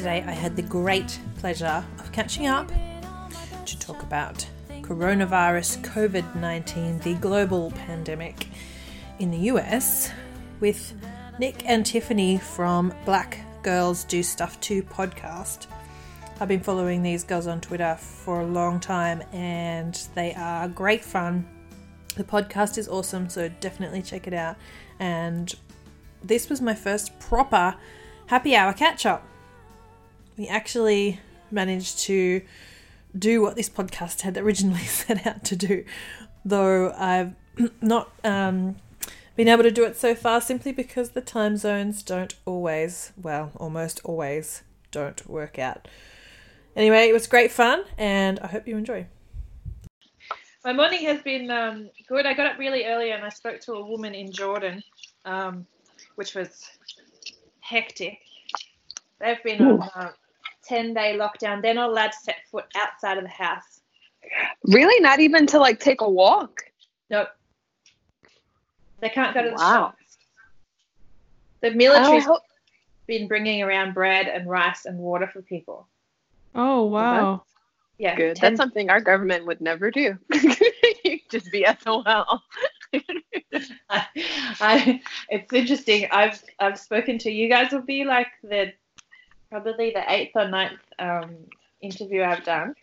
Yesterday, I had the great pleasure of catching up to talk about coronavirus COVID 19, the global pandemic in the US, with Nick and Tiffany from Black Girls Do Stuff Too podcast. I've been following these girls on Twitter for a long time and they are great fun. The podcast is awesome, so definitely check it out. And this was my first proper happy hour catch up. We actually managed to do what this podcast had originally set out to do, though I've not um, been able to do it so far simply because the time zones don't always, well, almost always, don't work out. Anyway, it was great fun, and I hope you enjoy. My morning has been um, good. I got up really early and I spoke to a woman in Jordan, um, which was hectic. They've been on a 10 day lockdown. They're not allowed to set foot outside of the house. Really? Not even to like take a walk? Nope. They can't go to the wow. shops. The military's oh, hope- been bringing around bread and rice and water for people. Oh wow. yeah. Good. Ten- That's something our government would never do. Just be SOL. I, I, it's interesting. I've I've spoken to you guys. Will be like the probably the eighth or ninth um, interview I've done,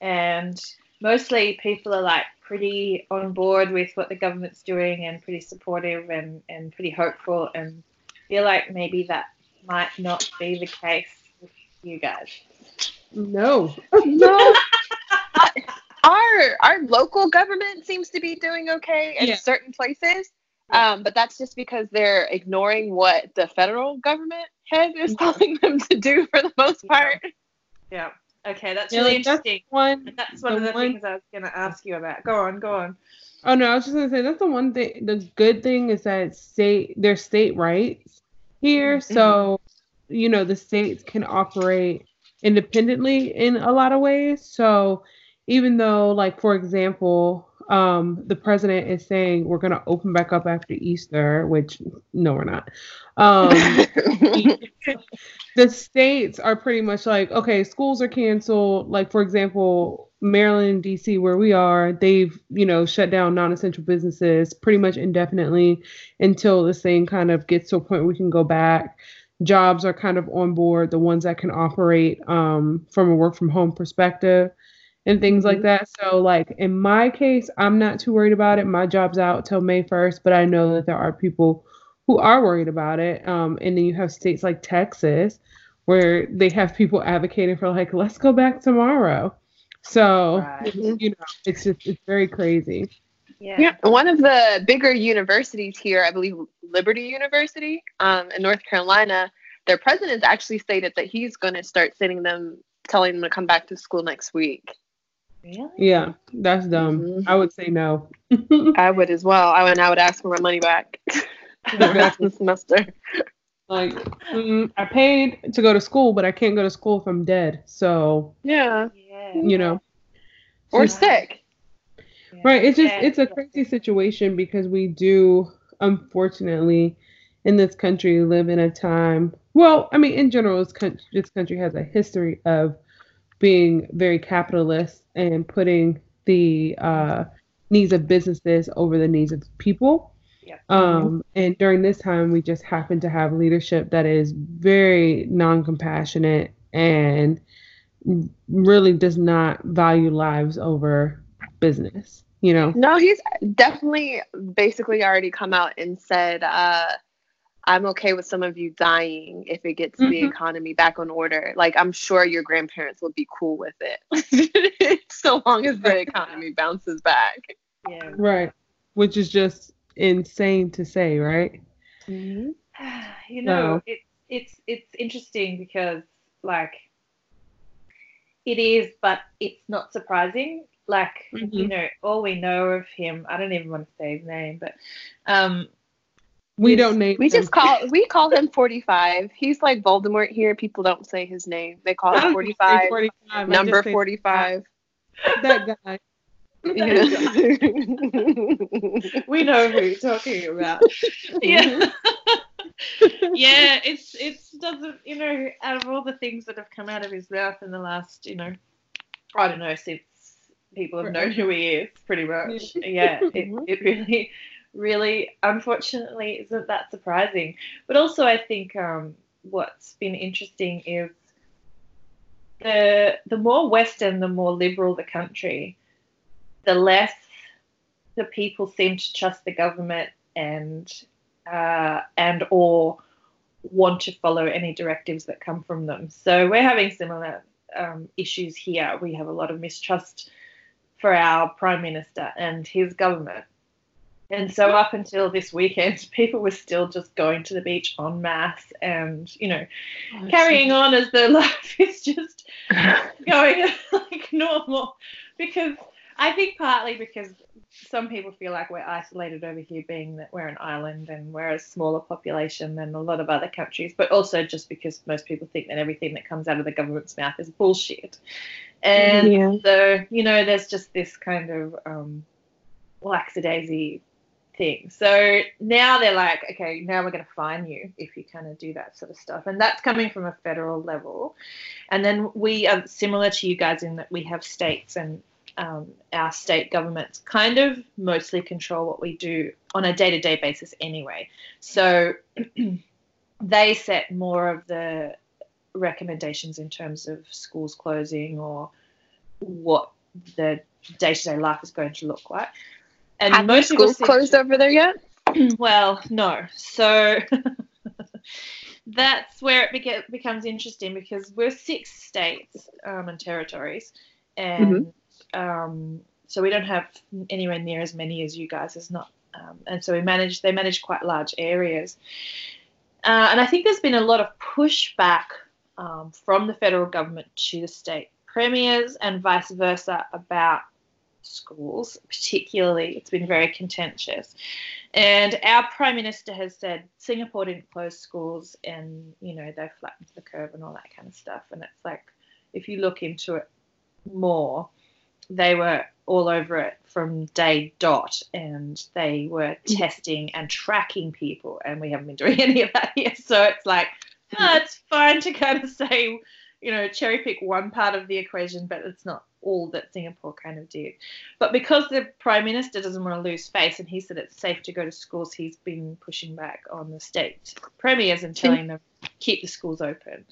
and mostly people are like pretty on board with what the government's doing and pretty supportive and and pretty hopeful and feel like maybe that might not be the case with you guys. No. No. our our local government seems to be doing okay in yeah. certain places. Um, but that's just because they're ignoring what the federal government head is telling them to do for the most part. Yeah. Okay, that's yeah, really like interesting. That's one, that's one of the one, things I was gonna ask you about. Go on, go on. Oh no, I was just gonna say that's the one thing. The good thing is that state there's state rights here, mm-hmm. so you know the states can operate independently in a lot of ways. So even though, like for example, um, the president is saying we're going to open back up after Easter, which no, we're not. Um, the states are pretty much like, okay, schools are canceled. Like for example, Maryland, D.C., where we are, they've you know shut down non-essential businesses pretty much indefinitely until this thing kind of gets to a point where we can go back jobs are kind of on board, the ones that can operate um, from a work from home perspective and things mm-hmm. like that. So, like in my case, I'm not too worried about it. My job's out till May 1st, but I know that there are people who are worried about it. Um, and then you have states like Texas where they have people advocating for like, let's go back tomorrow. So, right. you know, it's just it's very crazy. Yeah. yeah. One of the bigger universities here, I believe Liberty University um, in North Carolina, their president actually stated that he's going to start sending them, telling them to come back to school next week. Really? Yeah, that's dumb. Mm-hmm. I would say no. I would as well. I would. I would ask for my money back. the semester. Like, mm, I paid to go to school, but I can't go to school if I'm dead. So yeah, you know, or sick. Right. It's just it's a crazy situation because we do unfortunately in this country live in a time well, I mean in general this country, this country has a history of being very capitalist and putting the uh, needs of businesses over the needs of people. Yeah. Um, and during this time, we just happen to have leadership that is very non compassionate and really does not value lives over business you know no he's definitely basically already come out and said uh i'm okay with some of you dying if it gets mm-hmm. the economy back on order like i'm sure your grandparents will be cool with it so long as the economy bounces back yeah right which is just insane to say right mm-hmm. you know so. it, it's it's interesting because like it is but it's not surprising like mm-hmm. you know, all we know of him, I don't even want to say his name, but um, we don't name. We him. just call we call him forty five. He's like Voldemort here. People don't say his name. They call him forty five. Number forty five. That guy. we know who you're talking about. yeah. yeah, it's it's doesn't, you know, out of all the things that have come out of his mouth in the last, you know, I don't know, since people have known who he is, pretty much. Yeah, it, it really, really, unfortunately, isn't that surprising. But also, I think um, what's been interesting is the the more Western, the more liberal the country, the less the people seem to trust the government and uh, and or want to follow any directives that come from them. So we're having similar um, issues here. We have a lot of mistrust for our prime minister and his government. And so up until this weekend, people were still just going to the beach en masse and, you know, carrying on as though life is just going like normal. Because I think partly because some people feel like we're isolated over here, being that we're an island and we're a smaller population than a lot of other countries, but also just because most people think that everything that comes out of the government's mouth is bullshit. And Yeah. so, you know, there's just this kind of um, lackadaisy thing. So now they're like, okay, now we're going to fine you if you kind of do that sort of stuff. And that's coming from a federal level. And then we are similar to you guys in that we have states and um, our state governments kind of mostly control what we do on a day to day basis anyway. So they set more of the recommendations in terms of schools closing or what the day to day life is going to look like. And Have most schools closed over there yet? well, no. So that's where it beca- becomes interesting because we're six states um, and territories, and um, so we don't have anywhere near as many as you guys. It's not, um, and so we manage. They manage quite large areas, uh, and I think there's been a lot of pushback um, from the federal government to the state premiers and vice versa about schools, particularly. It's been very contentious. And our prime minister has said Singapore didn't close schools and, you know, they flattened the curve and all that kind of stuff. And it's like, if you look into it more, they were all over it from day dot and they were mm. testing and tracking people. And we haven't been doing any of that here. So it's like, oh, it's fine to kind of say, you know, cherry pick one part of the equation, but it's not all that Singapore kind of did. But because the Prime Minister doesn't want to lose face and he said it's safe to go to schools, he's been pushing back on the state premiers and telling them keep the schools open.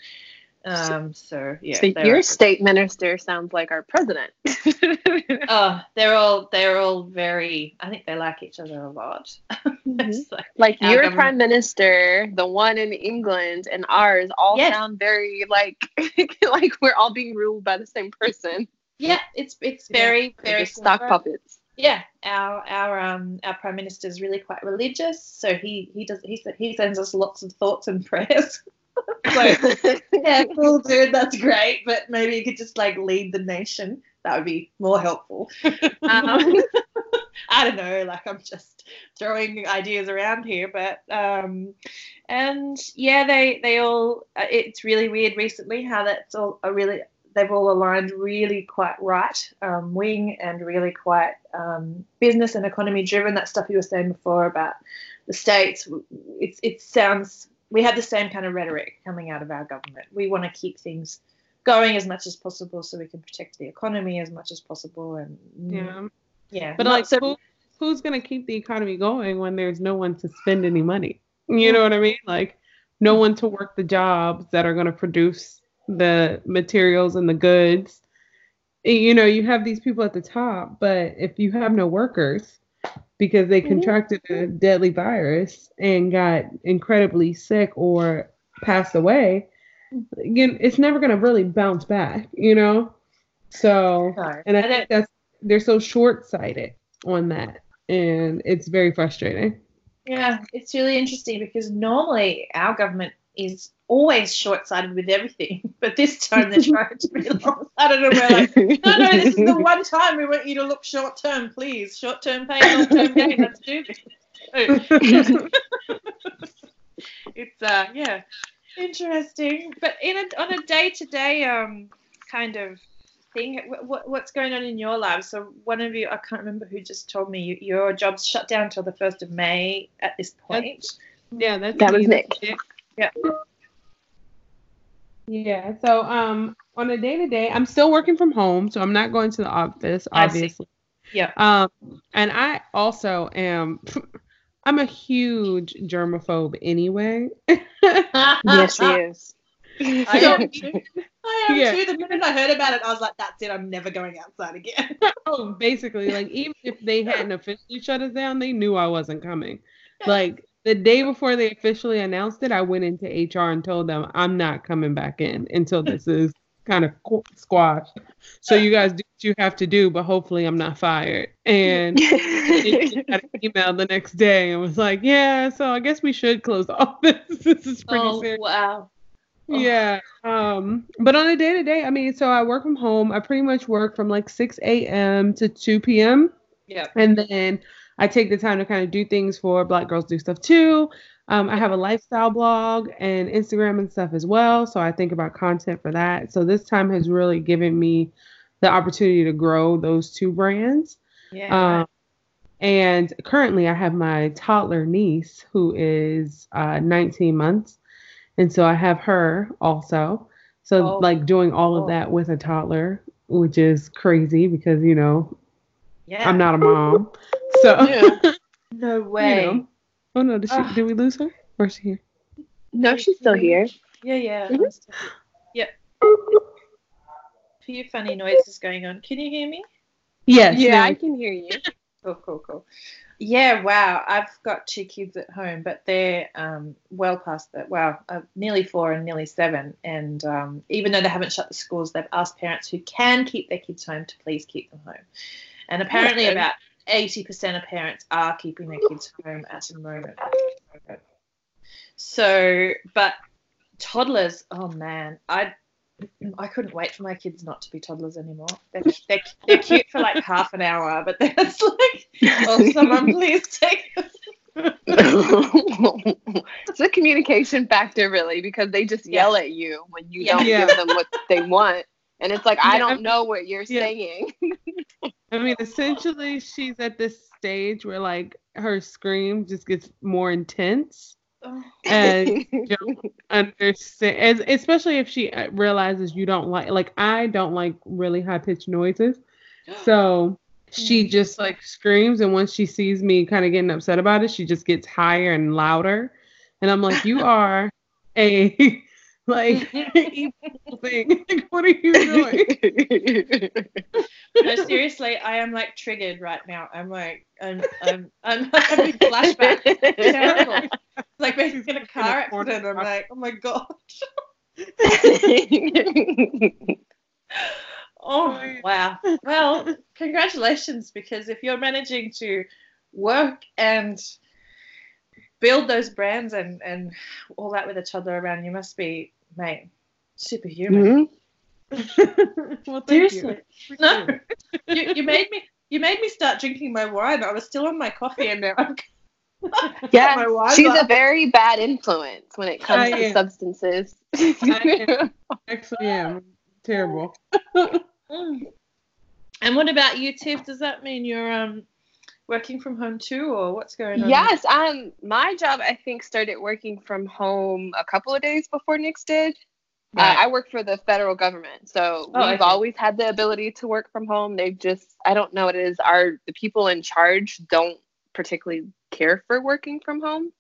Um, so yeah, so your state minister sounds like our president. oh, they're all they're all very. I think they like each other a lot. Mhm. Like, Like your government- prime minister, the one in England, and ours all Yes. sound very like like we're all being ruled by the same person. Yeah, it's it's very They're very stock puppets. yeah our our um our prime minister is really quite religious so he he does he he sends us lots of thoughts and prayers. So yeah cool dude that's great but maybe you could just like lead the nation. That would be more helpful. Um, i don't know like i'm just throwing ideas around here but um and yeah they they all uh, it's really weird recently how that's all a really they've all aligned really quite right um, wing and really quite um, business and economy driven. That stuff you were saying before about the states, it's, it sounds, we have the same kind of rhetoric coming out of our government. We want to keep things going as much as possible so we can protect the economy as much as possible. And Yeah. yeah. But like, so- who, who's gonna keep the economy going when there's no one to spend any money? You know what I mean? Like, no one to work the jobs that are gonna produce the materials and the goods. You know, you have these people at the top, but if you have no workers because they Mhm. contracted a deadly virus and got incredibly sick or passed away, again, it's never gonna really bounce back. You know, so. And I think that's they're so short sighted on that. And it's very frustrating. Yeah, it's really interesting because normally our government is always short sighted with everything, but this time they're trying to be long sighted and we're like, no, no, this is the one time we want you to look short term, please. Short term pain, long term gain. Let's do this. It's uh yeah, interesting. But in a on a day to day um kind of thing, what, what's going on in your lives? So one of you, I can't remember who just told me you, your job's shut down till the first of May at this point. Yeah, that's That was me. Nick. That's. Yeah. Yeah. So um on a day to day, I'm still working from home, so I'm not going to the office, obviously. Yeah. Um and I also am I'm a huge germaphobe anyway. yes, she is. I am too. I am Yeah. too. The minute I heard about it, I was like, "That's it. I'm never going outside again." Oh, basically, like even if they hadn't officially shut us down, they knew I wasn't coming. Like the day before they officially announced it, I went into HR and told them I'm not coming back in until this is kind of squashed. So you guys do what you have to do, but hopefully I'm not fired. And got an email the next day and was like, "Yeah, so I guess we should close the office. this is pretty oh serious." wow. Oh. Yeah. Um, but on a day to day, I mean, so I work from home. I pretty much work from like 6 a.m. to 2 p.m. Yeah. And then I take the time to kind of do things for Black Girls Do Stuff too. Um, I have a lifestyle blog and Instagram and stuff as well. So I think about content for that. So this time has really given me the opportunity to grow those two brands. Yeah. Um, and currently, I have my toddler niece who is uh, 19 months. And so I have her also. So, Oh. like, doing all Oh. of that with a toddler, which is crazy because, you know, yeah. I'm not a mom. So, Yeah. No you way. know. Oh, no. Did, she, did we lose her? Or is she here? No, she's still here. Yeah, yeah. Mhm. I'm Yep. A few funny noises going on. Can you hear me? Yes. yeah, now I can hear you. Cool, cool, cool. Yeah, wow. I've got two kids at home, but they're um, well past that. Wow, uh, nearly four and nearly seven. And um, even though they haven't shut the schools, they've asked parents who can keep their kids home to please keep them home. And apparently, about 80% of parents are keeping their kids home at the moment. So, but toddlers, oh man, I I couldn't wait for my kids not to be toddlers anymore. They're, they're, they're cute for like half an hour, but then it's like, oh, someone please take it's a communication factor, really, because they just Yeah. yell at you when you Yeah. don't Yeah. give them what they want. And it's like, I don't know what you're Yeah. saying. I mean, essentially, she's at this stage where, like, her scream just gets more intense. And don't understand, as, especially if she uh, realizes you don't like, like, I don't like really high pitched noises. So she just like screams, and once she sees me kind of getting upset about it, she just gets higher and louder. And I'm like, you are a like evil thing. Like, what are you doing? No, seriously, I am like triggered right now. I'm like, I'm, I'm, I'm having flashbacks. It's terrible. Like being in a car accident. I'm like, oh my god. Oh wow. Well, congratulations because if you're managing to work and build those brands and and all that with a toddler around, you must be mate superhuman. Mhm. well, thank Seriously. you. No, you, you made me you made me start drinking my wine. I was still on my coffee and now I'm Yeah, my wine's she's a very bad influence when it comes I to am. substances. am. Actually, am terrible. Mm. And what about you, Tiff? Does that mean you're um working from home too, or what's going on? Yes, um, my job I think started working from home a couple of days before Nick's did. Right. Uh, I work for the federal government, so Oh, we've always had the ability to work from home. They've just I don't know what it is. Our the people in charge don't particularly care for working from home.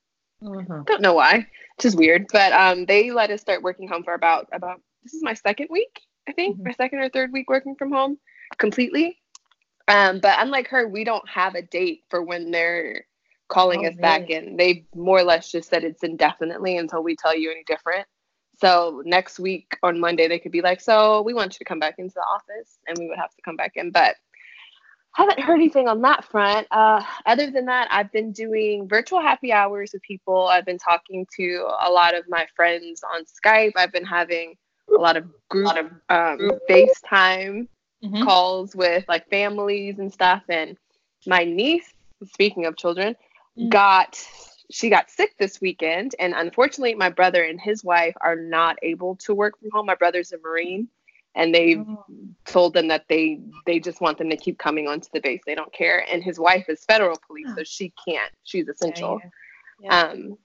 Mhm. Don't know why. It's just weird. But um, they let us start working home for about about this is my second week, I think, Mhm. my second or third week working from home completely. Um, but unlike her, we don't have a date for when they're calling Oh, us back in. They more or less just said it's indefinitely until we tell you any different. So next week on Monday, they could be like, "So we want you to come back into the office," and we would have to come back in. But haven't heard anything on that front. Uh, other than that, I've been doing virtual happy hours with people. I've been talking to a lot of my friends on Skype. I've been having a lot of group, um. FaceTime Mhm. calls with like families and stuff. And my niece, speaking of children, Mm. got she got sick this weekend, and unfortunately, my brother and his wife are not able to work from home. My brother's a Marine, and they Oh. told them that they they just want them to keep coming onto the base. They don't care. And his wife is federal police, so she can't. She's essential. Yeah, yeah. Um,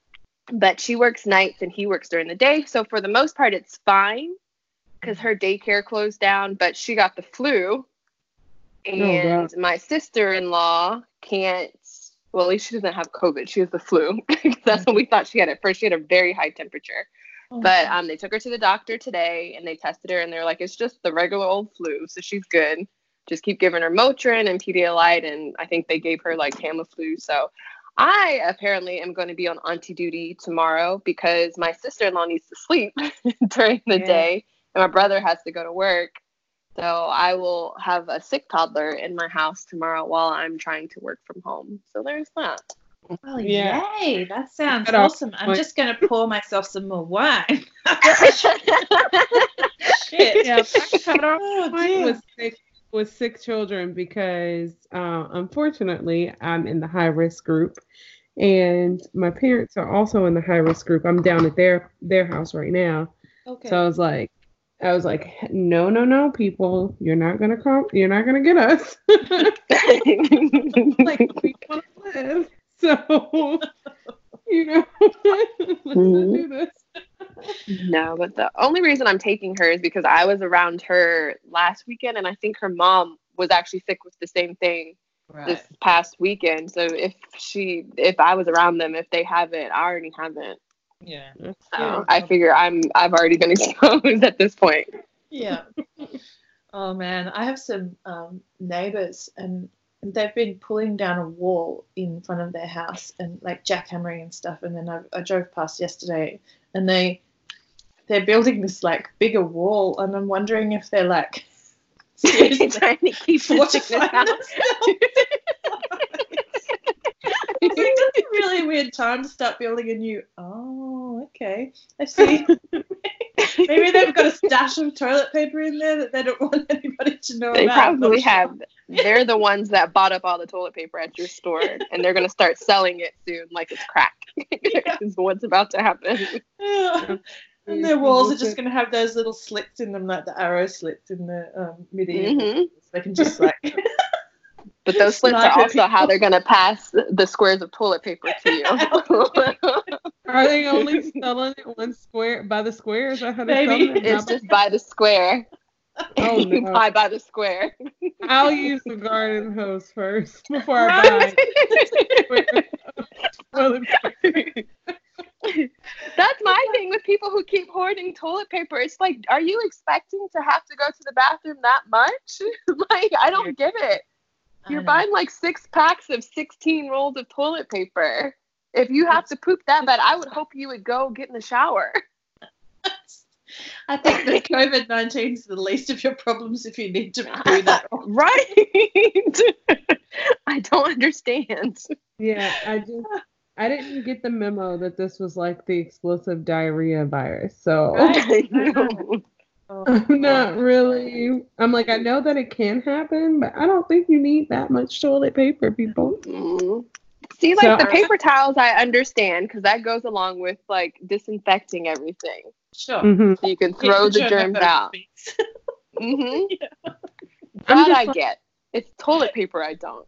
but she works nights and he works during the day. So for the most part, it's fine because her daycare closed down, but she got the flu. And Oh, my sister in law can't, well, at least she doesn't have COVID. She has the flu. That's what we thought she had at first. She had a very high temperature. But um, they took her to the doctor today and they tested her and they're like, it's just the regular old flu. So she's good. Just keep giving her Motrin and Pedialyte. And I think they gave her like Tamiflu. So I apparently am going to be on auntie duty tomorrow because my sister in law needs to sleep during the Yeah. day and my brother has to go to work. So I will have a sick toddler in my house tomorrow while I'm trying to work from home. So there's that. Well, Yeah. yay! That sounds Cut awesome. I'm point. just going to pour myself some more wine. Shit. Yeah, my cutoff Oh, point was sick with sick children because uh, unfortunately I'm in the high risk group, and my parents are also in the high risk group. I'm down at their their house right now, Okay. so I was like, I was like, no, no, no, people, you're not gonna come, you're not gonna get us. like we want to live, so you know, let's not do mm-hmm. this. No, but the only reason I'm taking her is because I was around her last weekend and I think her mom was actually sick with the same thing right. this past weekend. So if she if I was around them, if they have it, I already haven't. Yeah. So Yeah. I figure I'm I've already been exposed at this point. Yeah. oh man, I have some um, neighbors and they've been pulling down a wall in front of their house and like jackhammering and stuff. And then I, I drove past yesterday and they they're building this like bigger wall and I'm wondering if they're like seriously trying to keep the sickness fortifying out. themselves. It's like, a really weird time to start building a new. Oh, okay. I see. Maybe they've got a stash of toilet paper in there that they don't want anybody to know They about. They probably have. They're the ones that bought up all the toilet paper at your store, and they're gonna start selling it soon, like it's crack. is what's about to happen. Yeah. And their walls are just going to have those little slits in them, like the arrow slits in the um, medieval. Mhm. So they can just like. But those slits are Sniper also how they're gonna pass the squares of toilet paper to you. Are they only selling it one square by the square? Is that how they're Maybe. selling it? it's just by the square. Oh, you no. buy by the square. I'll use the garden hose first before I buy toilet paper. That's my thing with people who keep hoarding toilet paper. It's like, are you expecting to have to go to the bathroom that much? like, I don't get it. I You're buying like six packs of 16 rolls of toilet paper. If you have to poop that bad, I would hope you would go get in the shower. I think that COVID 19 is the least of your problems if you need to do that. right? I don't understand. Yeah, I just I didn't get the memo that this was like the explosive diarrhea virus. So Right. I know. I'm not really I'm like I know that it can happen, but I don't think you need that much toilet paper, people. Mm. See, like So- the paper towels, I understand because that goes along with like disinfecting everything. Sure. Mhm. So you can throw the Sure, germs out. speaks. hmm I'm That I like- get. It's toilet paper I don't.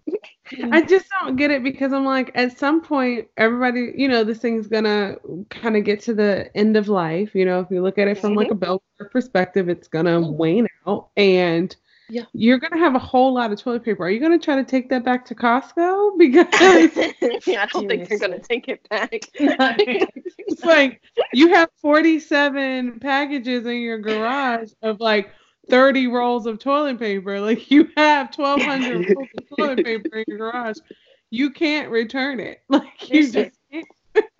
I just don't get it because I'm like, at some point, everybody, you know, this thing's gonna kind of get to the end of life. You know, if you look at it from like a mm-hmm. bell curve perspective, it's gonna wane out, and Yeah. you're gonna have a whole lot of toilet paper. Are you gonna try to take that back to Costco? Because I don't think they're gonna take it back. it's like you have 47 packages in your garage of like 30 rolls of toilet paper. Like you have 1,200 rolls of toilet paper in your garage. You can't return it. Like you Yes, just can't.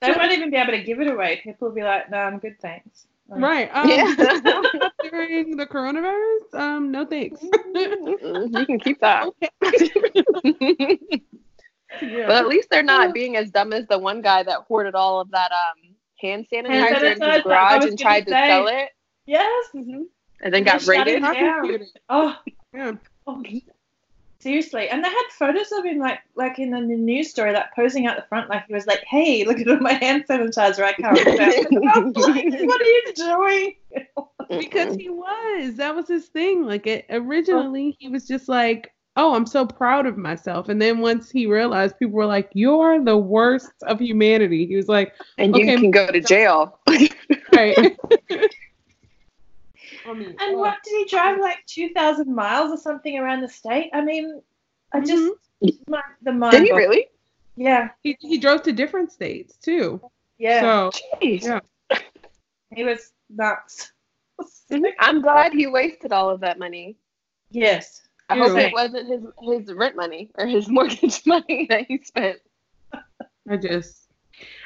They won't even be able to give it away. People will be like, no, I'm good, thanks. Like, Right. Um, Yeah. during the coronavirus, um, no thanks. Mm, you can keep that. yeah. But at least they're not being as dumb as the one guy that hoarded all of that um hand sanitizer Hand in his garage and tried to say. sell it Yes. And then got raided. it. Oh, yeah. oh, seriously. And they had photos of him, like, like in the news story, like posing out the front, like he was like, "Hey, look at my hand sanitizer. I can't." remember." what are you doing? because he was that was his thing like it originally oh. he was just like oh, I'm so proud of myself. And then once he realized, people were like, you're the worst of humanity. He was like, and you can go to jail. right. I mean, and what did he drive like two thousand miles or something around the state? I mean, I just Mhm. my, the mind. Did he bog- really? Yeah, He, he drove to different states too. yeah. So Jeez. Yeah. He was nuts. I'm glad he wasted all of that money. Yes. I Ew. hope it wasn't his his rent money or his mortgage money that he spent. I just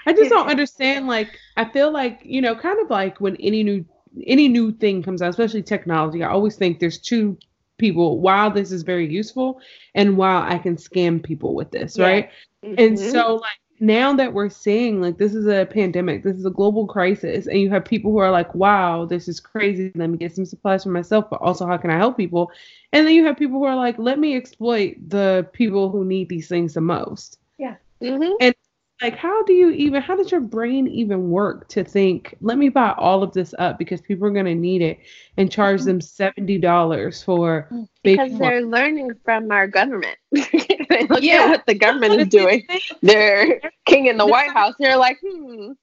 I just don't understand like I feel like, you know, kind of like when any new any new thing comes out, especially technology, I always think there's two people, while this is very useful and while I can scam people with this, Yeah. right? And Mhm. so like now that we're seeing like this is a pandemic, this is a global crisis, and you have people who are like, Wow, this is crazy. Let me get some supplies for myself, but also how can I help people? And then you have people who are like, Let me exploit the people who need these things the most. Mhm. Like, how do you even how does your brain even work to think, let me buy all of this up because people are gonna need it and charge them seventy dollars for baby because they're learning from our government. they look Yeah. at what the government is doing. They're king in the White House. They're like, hmm.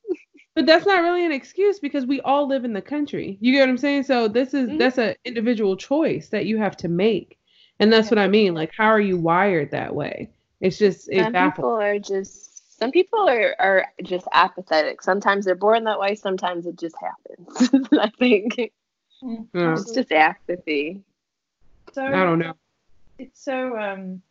But that's not really an excuse because we all live in the country. You get what I'm saying? So this is Mhm. that's an individual choice that you have to make. And that's what I mean. Like how are you wired that way? It's just it Some baffles. people are just some people are, are just apathetic. Sometimes they're born that way. Sometimes it just happens. I think Yeah. it's just apathy. So I don't know. It's so um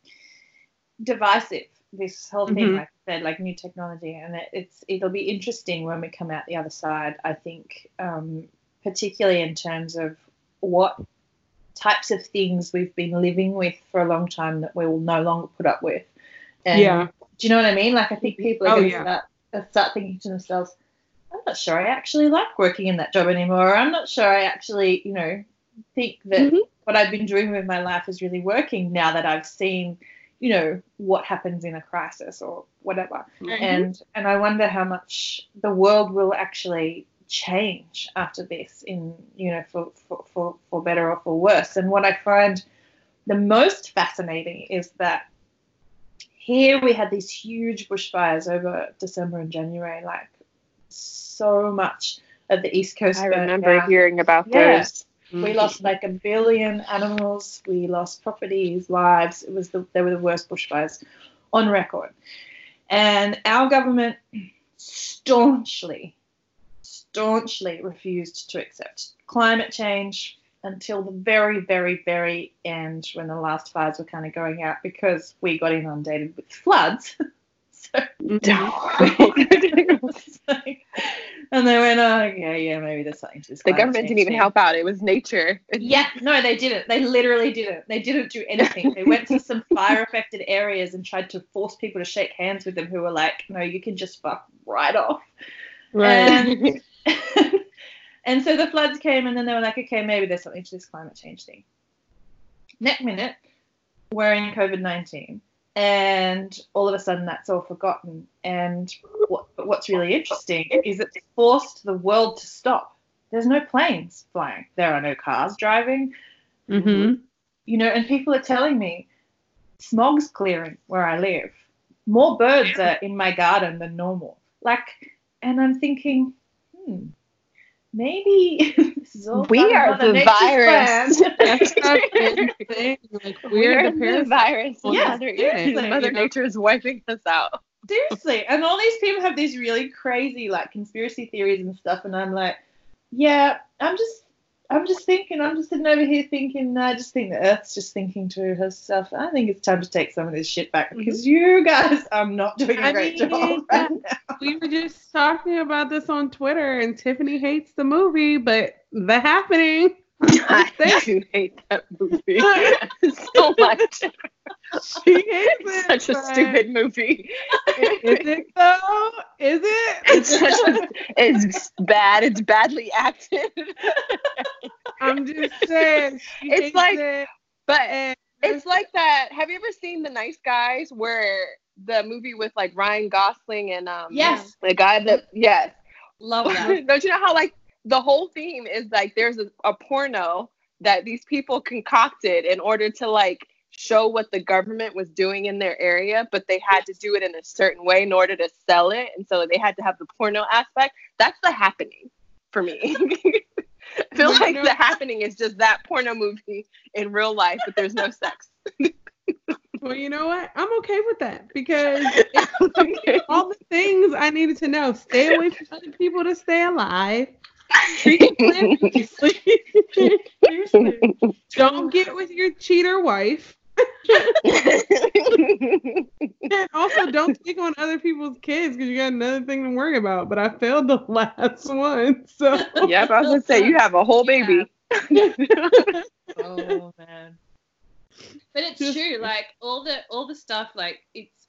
divisive. This whole thing, Mhm. like I said, like new technology, and it, it's it'll be interesting when we come out the other side. I think, um, particularly in terms of what types of things we've been living with for a long time that we will no longer put up with. And Yeah. Do you know what I mean? Like I think people are Oh, going to start, uh, start thinking to themselves, I'm not sure I actually like working in that job anymore. Or I'm not sure I actually, you know, think that Mhm. what I've been doing with my life is really working now that I've seen, you know, what happens in a crisis or whatever. And and I wonder how much the world will actually change after this in, you know, for, for, for, for better or for worse. And what I find the most fascinating is that here we had these huge bushfires over December and January, like so much of the East Coast. I remember down. hearing about Yeah. those. We lost like a billion animals. We lost properties, lives. It was the they were the worst bushfires on record. And our government staunchly, staunchly refused to accept climate change until the very, very, very end when the last fires were kind of going out because we got inundated with floods. so mm-hmm. and they went, oh, okay, yeah, maybe there's something to this. the government didn't even help out. It was nature. Yeah, no, they didn't. They literally didn't. They didn't do anything. They went to some fire affected areas and tried to force people to shake hands with them who were like, no, you can just fuck right off. Right. And, and so the floods came, and then they were like, okay, maybe there's something to this climate change thing. Next minute, we're in COVID 19, and all of a sudden that's all forgotten. And what, what's really interesting is it's forced the world to stop. There's no planes flying, there are no cars driving, hmm you know, and people are telling me smog's clearing where I live. More birds are in my garden than normal. Like, and I'm thinking, hmm, maybe this is all We are the virus. plan. That's not anything. Like We're we're the, the virus. Yeah, Mother, seriously, Mother you know? Nature is wiping us out. Seriously, and all these people have these really crazy like conspiracy theories and stuff, and I'm like, yeah, I'm just, I'm just thinking, I'm just sitting over here thinking, I just think the Earth's just thinking to herself, I think it's time to take some of this shit back mhm. because you guys are not doing a I great mean, job right now. We were just talking about this on Twitter, and Tiffany hates the movie, but the happening. I do hate that movie so much. She hates it. Such a stupid movie. Is it though? Is it? It's such a, it's bad. It's badly acted. I'm just saying. She It's hates like- it, But it's like that. Have you ever seen The Nice Guys, where the movie with like Ryan Gosling and um Yes. the guy that yes. Love that. Don't you know how like the whole theme is like there's a, a porno that these people concocted in order to like show what the government was doing in their area, but they had to do it in a certain way in order to sell it. And so they had to have the porno aspect. That's the happening for me. I feel like the happening is just that porno movie in real life, but there's no sex. well, you know what? I'm okay with that because all the things I needed to know. Stay away from other people to stay alive. Don't get with your cheater wife. And also don't take on other people's kids because you got another thing to worry about. But I failed the last one. So Yep, I was gonna say you have a whole baby. oh man. But it's true, like all the all the stuff, like it's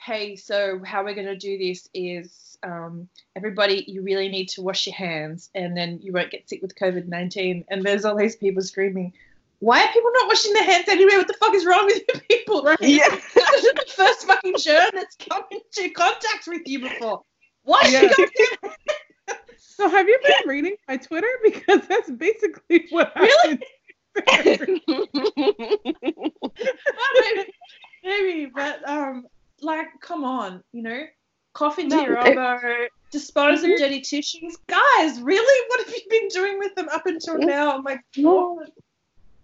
hey, so how we're gonna do this is um, everybody, you really need to wash your hands, and then you won't get sick with COVID nineteen. And there's all these people screaming, why are people not washing their hands anyway? What the fuck is wrong with you people? Right? Yeah. this is the first fucking germ that's come into contact with you before. Why Yeah. should you So have you been reading my Twitter? Because that's basically what Really? I maybe, maybe, but um, like, come on, you know, cough into No, your it- elbow, dispose of dirty tissues, guys. Really, what have you been doing with them up until now? I'm like, God.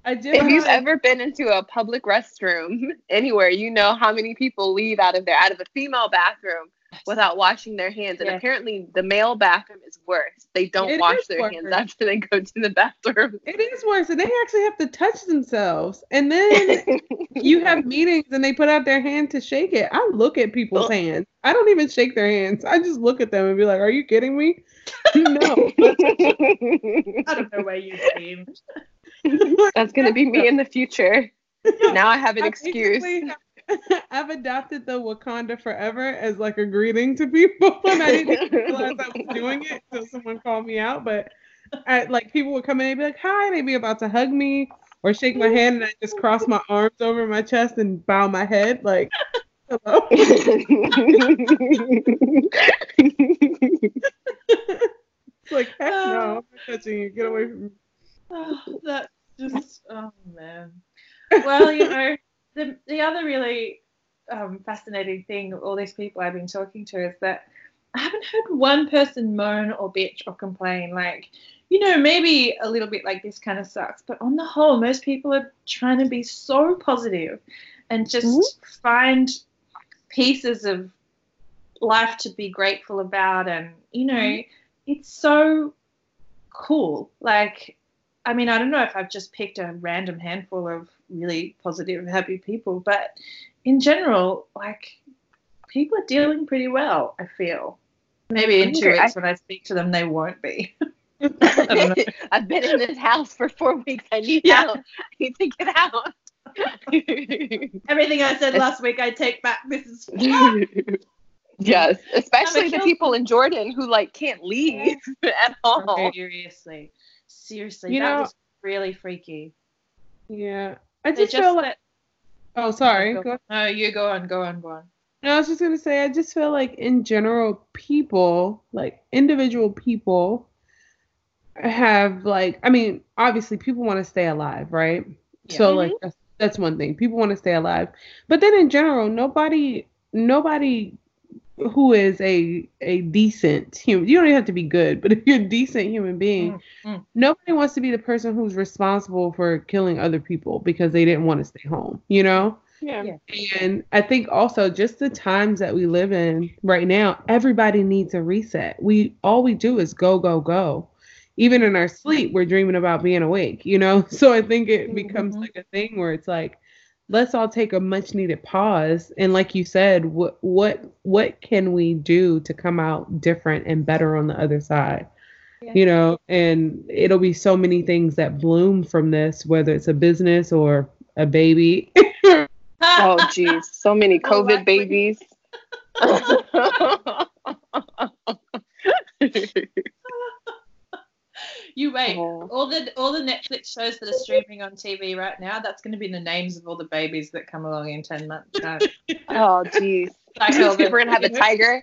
I did if you've have- ever been into a public restroom anywhere, you know how many people leave out of there, out of a female bathroom without washing their hands. And Yeah. apparently the male bathroom is worse. They don't It wash is their worse. hands after they go to the bathroom. It is worse, and they actually have to touch themselves. And then you have meetings, and they put out their hand to shake it. I look at people's hands. I don't even shake their hands. I just look at them and be like, "Are you kidding me?" no. I don't know where you've been. That's gonna be me in the future. Now I have an I excuse. I've adopted the Wakanda forever as like a greeting to people, and I didn't realize I was doing it until someone called me out. But I, like people would come in and be like, "Hi," they'd be about to hug me or shake my hand, and I just cross my arms over my chest and bow my head, like, "Hello." It's like, heck no, I'm not touching you. Get away from me. Oh, that's just oh man. Well, you know, the the other really um, fascinating thing all these people I've been talking to is that I haven't heard one person moan or bitch or complain. Like, you know, maybe a little bit like this kind of sucks, but on the whole, most people are trying to be so positive and just Mhm. find pieces of life to be grateful about and you know it's so cool like i mean i don't know if i've just picked a random handful of really positive happy people but in general like people are dealing pretty well i feel maybe in two Okay, I- weeks when i speak to them they won't be I don't know. I've been in this house for four weeks. I need Yeah. out. I need to get out. everything i said last week i take back this is yes, especially the people in Jordan who like can't leave at all. seriously seriously You that know- was really freaky Yeah, I They just, feel like. Oh, sorry. Go- Go no you go on go on go on No, I was just gonna say, I just feel like in general, people, like individual people, have like, I mean, obviously, people want to stay alive, right? So Yeah. like mm-hmm. that's, that's one thing. People want to stay alive, but then in general, nobody, nobody who is a a decent human, you don't even have to be good, but if you're a decent human being, Mm, mm. nobody wants to be the person who's responsible for killing other people because they didn't want to stay home, you know? Yeah. Yeah. And I think also just the times that we live in right now, everybody needs a reset. We all we do is go, go, go. Even in our sleep, we're dreaming about being awake, you know? So I think it becomes Mhm. like a thing where it's like, let's all take a much needed pause. And like you said, what what what can we do to come out different and better on the other side? Yeah. You know, and it'll be so many things that bloom from this, whether it's a business or a baby. Oh geez, so many Oh, COVID actually- babies. You wait. Oh. All the all the Netflix shows that are streaming on TV right now, that's going to be the names of all the babies that come along in ten months. time. oh geez. Like all the- We're gonna have a tiger,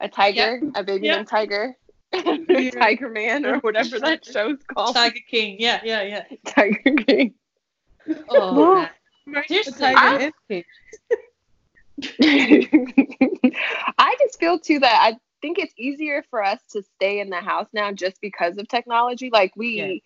a tiger, a baby Yep. named Tiger, Tiger Man or whatever that show's called. Tiger King. Yeah, yeah, yeah. Tiger King. Oh, man. Tiger I- I just feel too that I think it's easier for us to stay in the house now just because of technology. Like we Yeah.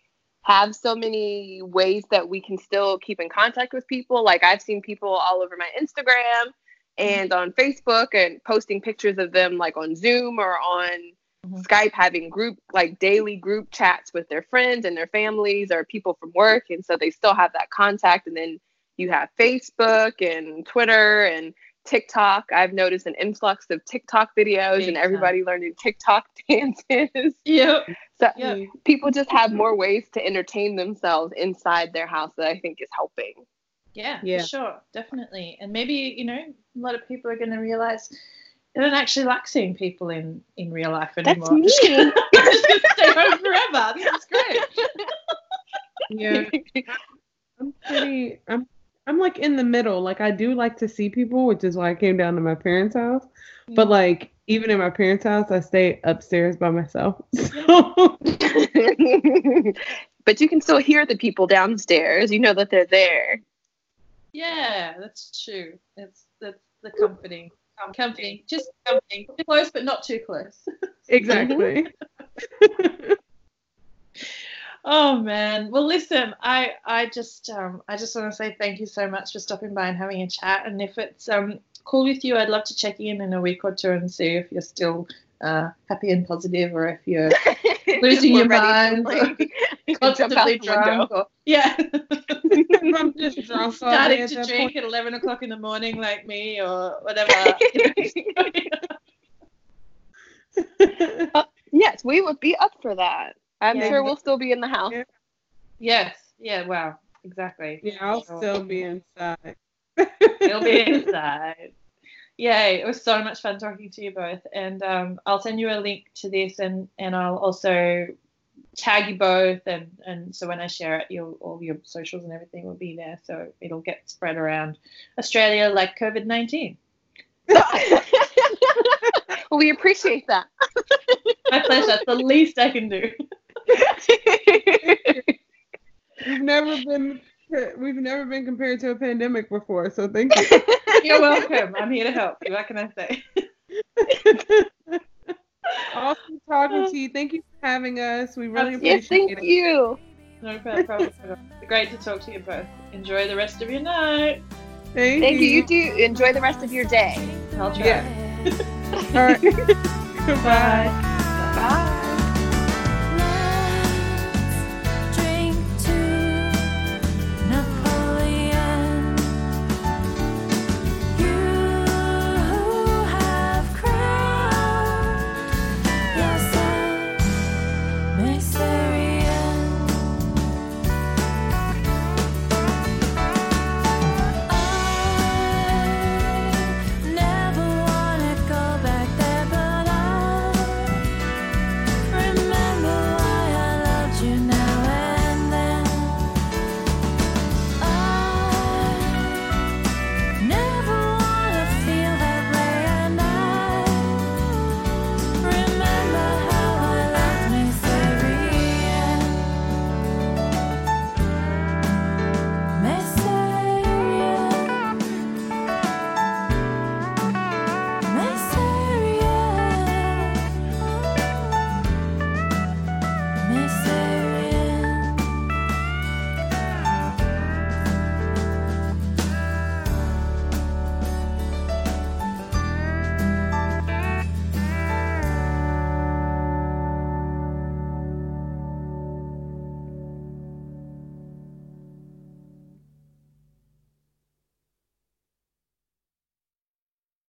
have so many ways that we can still keep in contact with people. Like I've seen people all over my Instagram and on Facebook and posting pictures of them like on Zoom or on Mhm. Skype having group like daily group chats with their friends and their families or people from work and so they still have that contact and then you have Facebook and Twitter and TikTok. I've noticed an influx of TikTok videos Big and time. everybody learning TikTok dances. Yep. So Yeah. Mm, people just have mm-hmm. more ways to entertain themselves inside their house that I think is helping. Yeah, Yeah. for sure, definitely. And maybe you know, a lot of people are going to realize they don't actually like seeing people in in real life anymore. That's me. I'm just going to stay home forever. This is great. Yeah, I'm pretty. I'm. I'm like in the middle. Like I do like to see people, which is why I came down to my parents' house. But like even in my parents' house, I stay upstairs by myself. So but you can still hear the people downstairs. You know that they're there. Yeah, that's true. It's that's the comforting, um, comforting, just comforting, close but not too close. exactly. Oh man. Well, listen, I I just um I just want to say thank you so much for stopping by and having a chat. And if it's um cool with you, I'd love to check in in a week or two and see if you're still uh, happy and positive, or if you're losing your mind, like, constantly drunk, or yeah, I'm just drunk all day starting at to drink point. at eleven o'clock in the morning like me, or whatever. yes, we would be up for that. I'm Yeah. sure we'll still be in the house. Yes. Yeah. Wow. Exactly. yeah, I'll So- still be inside. You'll be inside. Yay! It was so much fun talking to you both, and um, I'll send you a link to this, and and I'll also tag you both, and and so when I share it, you'll all your socials and everything will be there, so it'll get spread around Australia like COVID nineteen. well, we appreciate that. My pleasure. It's the least I can do. We've never been we've never been compared to a pandemic before, so thank you. You're welcome. I'm here to help. What can I say? awesome talking to you. Thank you for having us. We really yes, appreciate thank it. Thank you. No problem. Great to talk to you both. Enjoy the rest of your night. Thank, Thank you. You do enjoy the rest of your day. I'll try. Yeah. All right. Goodbye. Bye.